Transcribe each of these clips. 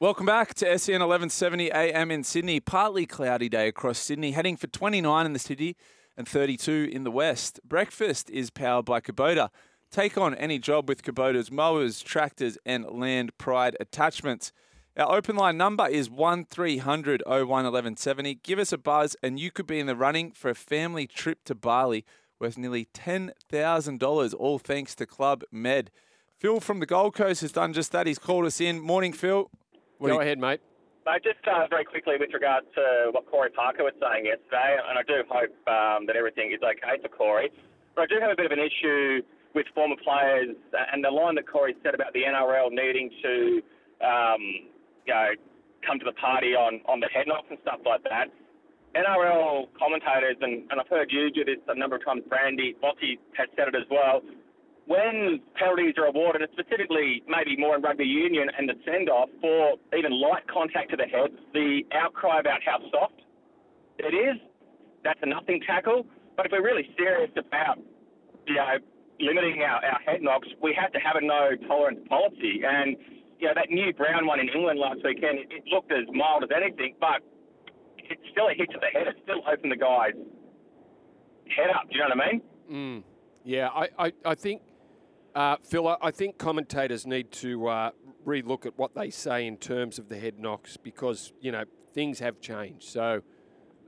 Welcome back to SEN 1170 AM in Sydney. Partly cloudy day across Sydney, heading for 29 in the city and 32 in the west. Breakfast is powered by Kubota. Take on any job with Kubota's mowers, tractors, and land pride attachments. Our open line number is 1300 01 1170. Give us a buzz, and you could be in the running for a family trip to Bali worth nearly $10,000, all thanks to Club Med. Phil from the Gold Coast has done just that. He's called us in. Morning, Phil. What Go you- ahead, mate. Mate, just uh, very quickly with regard to what Corey Parker was saying yesterday, and I do hope um, that everything is okay for Corey. But I do have a bit of an issue with former players and the line that Corey said about the NRL needing to, um, you know, come to the party on, on the head knocks and stuff like that. NRL commentators, and, and I've heard you do this a number of times, Brandy, Bossy has said it as well. When penalties are awarded, specifically maybe more in rugby union and the send off for even light contact to the head, the outcry about how soft it is, that's a nothing tackle. But if we're really serious about, you know, limiting our, our head knocks, we have to have a no tolerance policy. And, you know, that new Brown one in England last weekend, it, it looked as mild as anything, but it's still a hit to the head. It still opened the guy's head up. Do you know what I mean? Mm. Yeah, I, I, I think, uh, Phil, I- think commentators need to uh, relook at what they say in terms of the head knocks because, you know, things have changed. So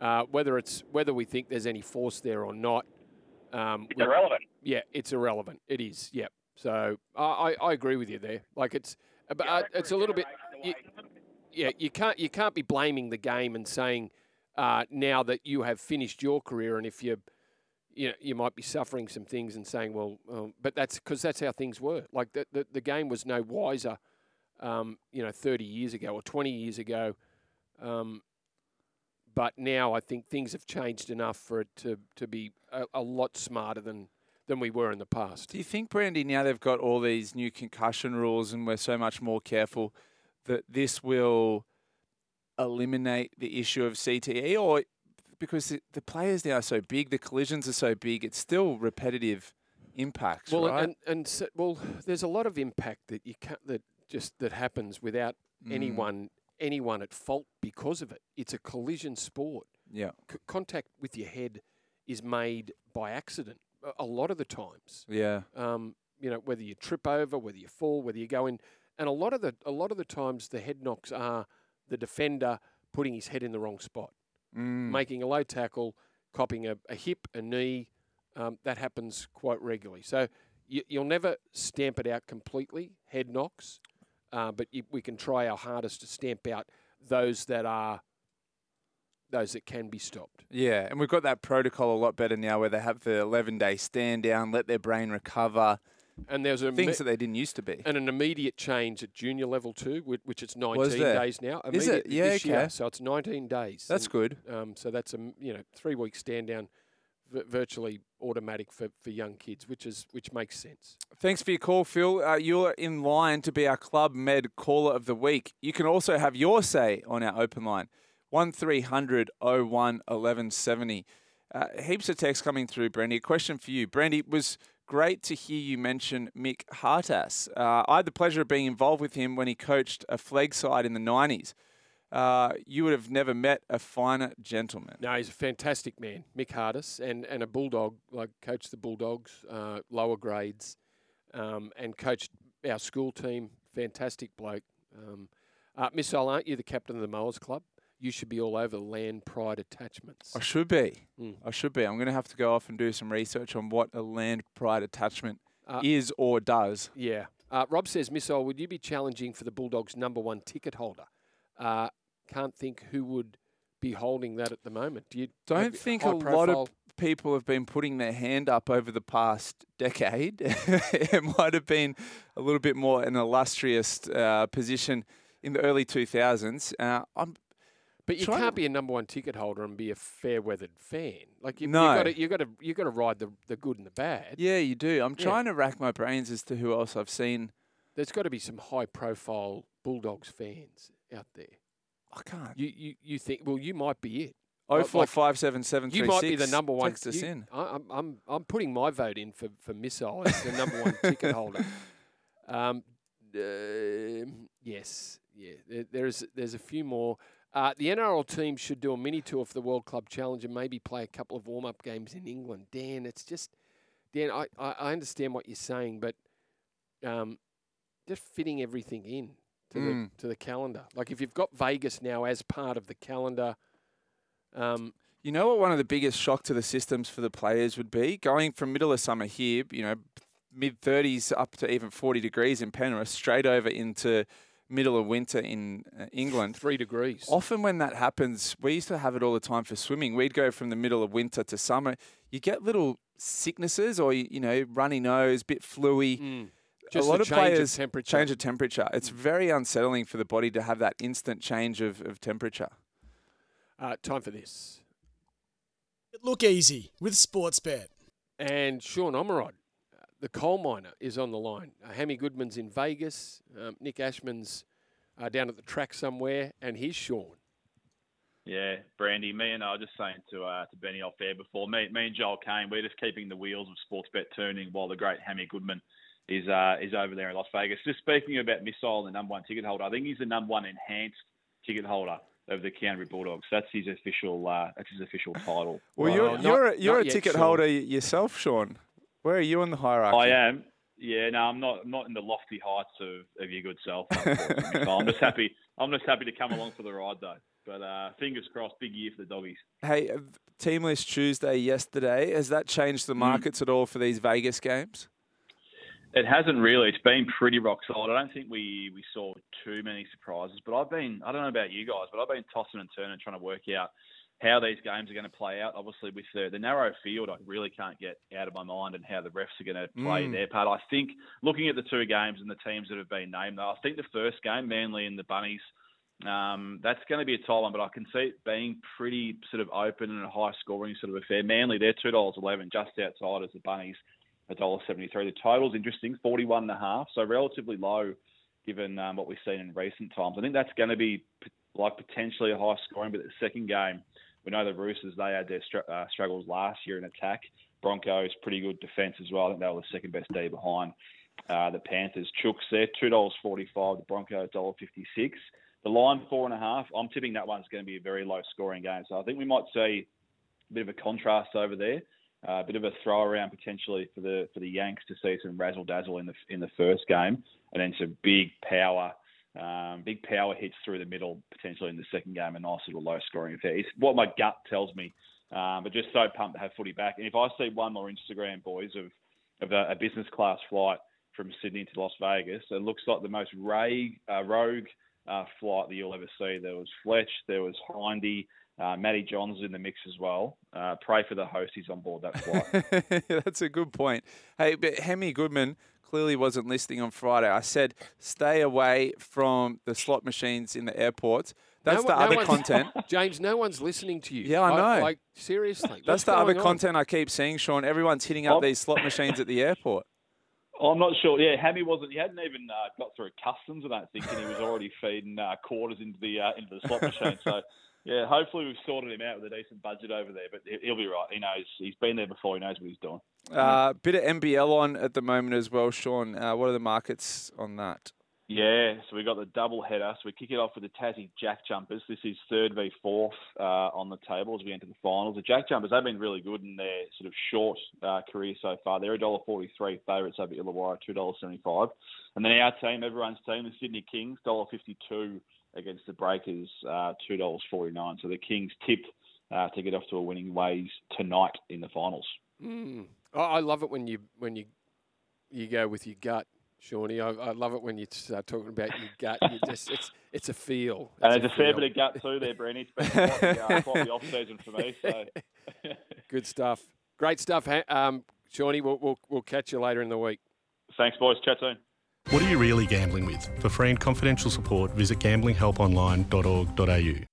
uh, whether it's whether we think there's any force there or not, um, It's we- irrelevant. yeah, it's irrelevant. It is, yeah. So I, I, agree with you there. Like it's, but uh, it's a little bit, you, yeah. You can't you can't be blaming the game and saying uh, now that you have finished your career and if you, you know, you might be suffering some things and saying, well, um, but that's because that's how things were. Like the, the the game was no wiser, um, you know, thirty years ago or twenty years ago. Um, but now I think things have changed enough for it to, to be a, a lot smarter than, than we were in the past. Do you think, Brandy, now they've got all these new concussion rules and we're so much more careful, that this will eliminate the issue of CTE? Or because the, players now are so big, the collisions are so big, it's still repetitive impacts, Well, right? and and so, well, there's a lot of impact that you can't that just that happens without Mm. anyone anyone at fault because of it. It's a collision sport. yeah. C- contact with your head is made by accident a- a lot of the times. Yeah. Um, you know, whether you trip over, whether you fall, whether you go in, and a lot of the a lot of the times the head knocks are the defender putting his head in the wrong spot, Mm. making a low tackle, copping a, a hip, a knee. Um, that happens quite regularly. So you, you'll never stamp it out completely, head knocks, uh, but you, we can try our hardest to stamp out those that are those that can be stopped. Yeah, and we've got that protocol a lot better now where they have the 11 day stand down, let their brain recover, And there's a things that they didn't used to be. and an immediate change at junior level too, which, which it's 19 days now. Is it? Yeah, this year, okay. so it's 19 days. That's And, good. Um, so that's a you know three week stand down, v- virtually automatic for, for young kids, which is which makes sense. Thanks for your call, Phil. Uh, you're in line to be our Club Med Caller of the Week. You can also have your say on our open line, 1300 01 1170. Uh, heaps of text coming through, Brandy. A question for you. Brandy, was great to hear you mention Mick Hartas. Uh, I had the pleasure of being involved with him when he coached a flag side in the 90s. Uh, you would have never met a finer gentleman. No, he's a fantastic man, Mick Hardis, and, and a bulldog. Like coached the Bulldogs, uh, lower grades, um, and coached our school team. Fantastic bloke. Um, uh, Missile, aren't you the captain of the Mowers Club? You should be all over land pride attachments. I should be. Mm. I should be. I'm going to have to go off and do some research on what a land pride attachment Uh, is or does. Yeah. Uh, Rob says, Missile, would you be challenging for the Bulldogs' number one ticket holder? Uh, can't think who would be holding that at the moment. Do you Don't think a lot of people have been putting their hand up over the past decade. it might have been a little bit more an illustrious uh, position in the early 2000s. Uh, I'm But you can't be a number one ticket holder and be a fair weathered fan. Like you, No. you got to you got to you got to ride the the good and the bad. yeah, you do. I'm Yeah. trying to rack my brains as to who else I've seen. There's got to be some high profile Bulldogs fans out there. I can't. You you you think well you might be it. Oh like- four five seven seven three You might be the number one. Text us you- in. I, I'm I'm I'm putting my vote in for for Missile as the number one ticket holder. Um, um, yes, yeah, there, there's there's a few more. Uh, the NRL team should do a mini tour for the World Club Challenge and maybe play a couple of warm up games in England. Dan, it's just Dan. I, I, understand what you're saying, but um, just fitting everything in to Mm. the to the calendar. Like if you've got Vegas now as part of the calendar, um, You know what? One of the biggest shock to the systems for the players would be going from middle of summer here, you know, mid 30s up to even 40 degrees in Penrith, straight over into middle of winter in uh, England. three degrees. Often when that happens, we used to have it all the time for swimming. We'd go from the middle of winter to summer. You get little sicknesses or, you know, runny nose, bit fluey. Mm. Just a lot the of change of players temperature. change of temperature. It's very unsettling for the body to have that instant change of, of temperature. Uh, time for this. Look easy with Sportsbet. And Sean Ormerod, the coal miner, is on the line. Uh, Hammy Goodman's in Vegas. Um, Nick Ashman's uh, down at the track somewhere, and he's Sean. Yeah, Brandy, me and I were just saying to uh, to Benny off air before, me, me and Joel Kane, we're just keeping the wheels of Sportsbet turning while the great Hammy Goodman is uh, is over there in Las Vegas. Just speaking about Missile, the number one ticket holder, I think he's the number one enhanced ticket holder of the Canterbury Bulldogs. That's his official uh, that's his official title. Well, Well, you're not- you're a, you're a ticket Sean. holder y- yourself, Sean. Where are you in the hierarchy? I am. Yeah, no, I'm not. I'm not in the lofty heights of, of your good self. So I'm just happy. I'm just happy to come along for the ride, though. But uh, fingers crossed, big year for the doggies. Hey, uh, team list Tuesday yesterday. Has that changed the markets at all for these Vegas games? It hasn't really. It's been pretty rock solid. I don't think we, we saw too many surprises. But I've been, I don't know about you guys, but I've been tossing and turning trying to work out how these games are going to play out. Obviously, with the, the narrow field, I really can't get out of my mind and how the refs are going to play Mm. their part. I think looking at the two games and the teams that have been named, though, I think the first game, Manly and the Bunnies, um, that's going to be a tight one, but I can see it being pretty sort of open and a high scoring sort of affair. Manly, they're two dollars eleven, just outside as the Bunnies, a dollar seventy three. The total's interesting, forty one and a half, so relatively low given um, what we've seen in recent times. I think that's going to be like potentially a high scoring, but the second game, we know the Roosters they had their str- uh, struggles last year in attack. Broncos pretty good defence as well. I think they were the second best D behind uh, the Panthers. Chooks there, two dollars forty five. The Broncos dollar fifty six. The line four and a half. I'm tipping that one's going to be a very low scoring game. So I think we might see a bit of a contrast over there. Uh, a bit of a throw around potentially for the for the Yanks to see some razzle dazzle in the in the first game, and then some big power, um, big power hits through the middle potentially in the second game. A nice little low scoring affair. It's what my gut tells me. Um, but just so pumped to have footy back. And if I see one more Instagram boys of of a, a business class flight from Sydney to Las Vegas, it looks like the most rogue, uh, rogue uh, flight that you'll ever see. There was Fletch, there was Hindy, uh, Matty Johns in the mix as well. Uh, pray for the host; he's on board that flight. That's a good point. Hey, but Hammy Goodman clearly wasn't listening on Friday. I said stay away from the slot machines in the airports. That's No the no other content. James, no one's listening to you. Yeah, I know. Like seriously, That's the other on? content I keep seeing, Sean. Everyone's hitting up Oh. these slot machines at the airport. I'm not sure. Yeah, Hammy wasn't. He hadn't even uh, got through customs. I don't think, and he was already feeding uh, quarters into the uh, into the slot machine. So, yeah, hopefully we've sorted him out with a decent budget over there. But he- he'll be right. He knows. He's been there before. He knows what he's doing. Uh, bit of NBL on at the moment as well, Sean. Uh, what are the markets on that? Yeah, so we got the double header. So we kick it off with the Tassie Jack Jumpers. This is third v fourth uh, on the table as we enter the finals. The Jack Jumpers they've been really good in their sort of short uh, career so far. They're a dollar forty three favourites over Illawarra, two dollars seventy five. And then our team, everyone's team, the Sydney Kings, dollar fifty two against the Breakers, uh, two dollars forty nine. So the Kings tipped uh, to get off to a winning ways tonight in the finals. Mm. I I love it when you when you you go with your gut, Shawnee. I, I love it when you start talking about your gut. You just it's it's a feel. And It's there's a fair feel. bit of gut too there, Brenny. It's been quite the, uh, quite the off season for me. So. Good stuff. Great stuff, um, Shawnee. We'll, we'll we'll catch you later in the week. Thanks, boys. Chat soon. What are you really gambling with? For free and confidential support, visit gamblinghelponline.org.au.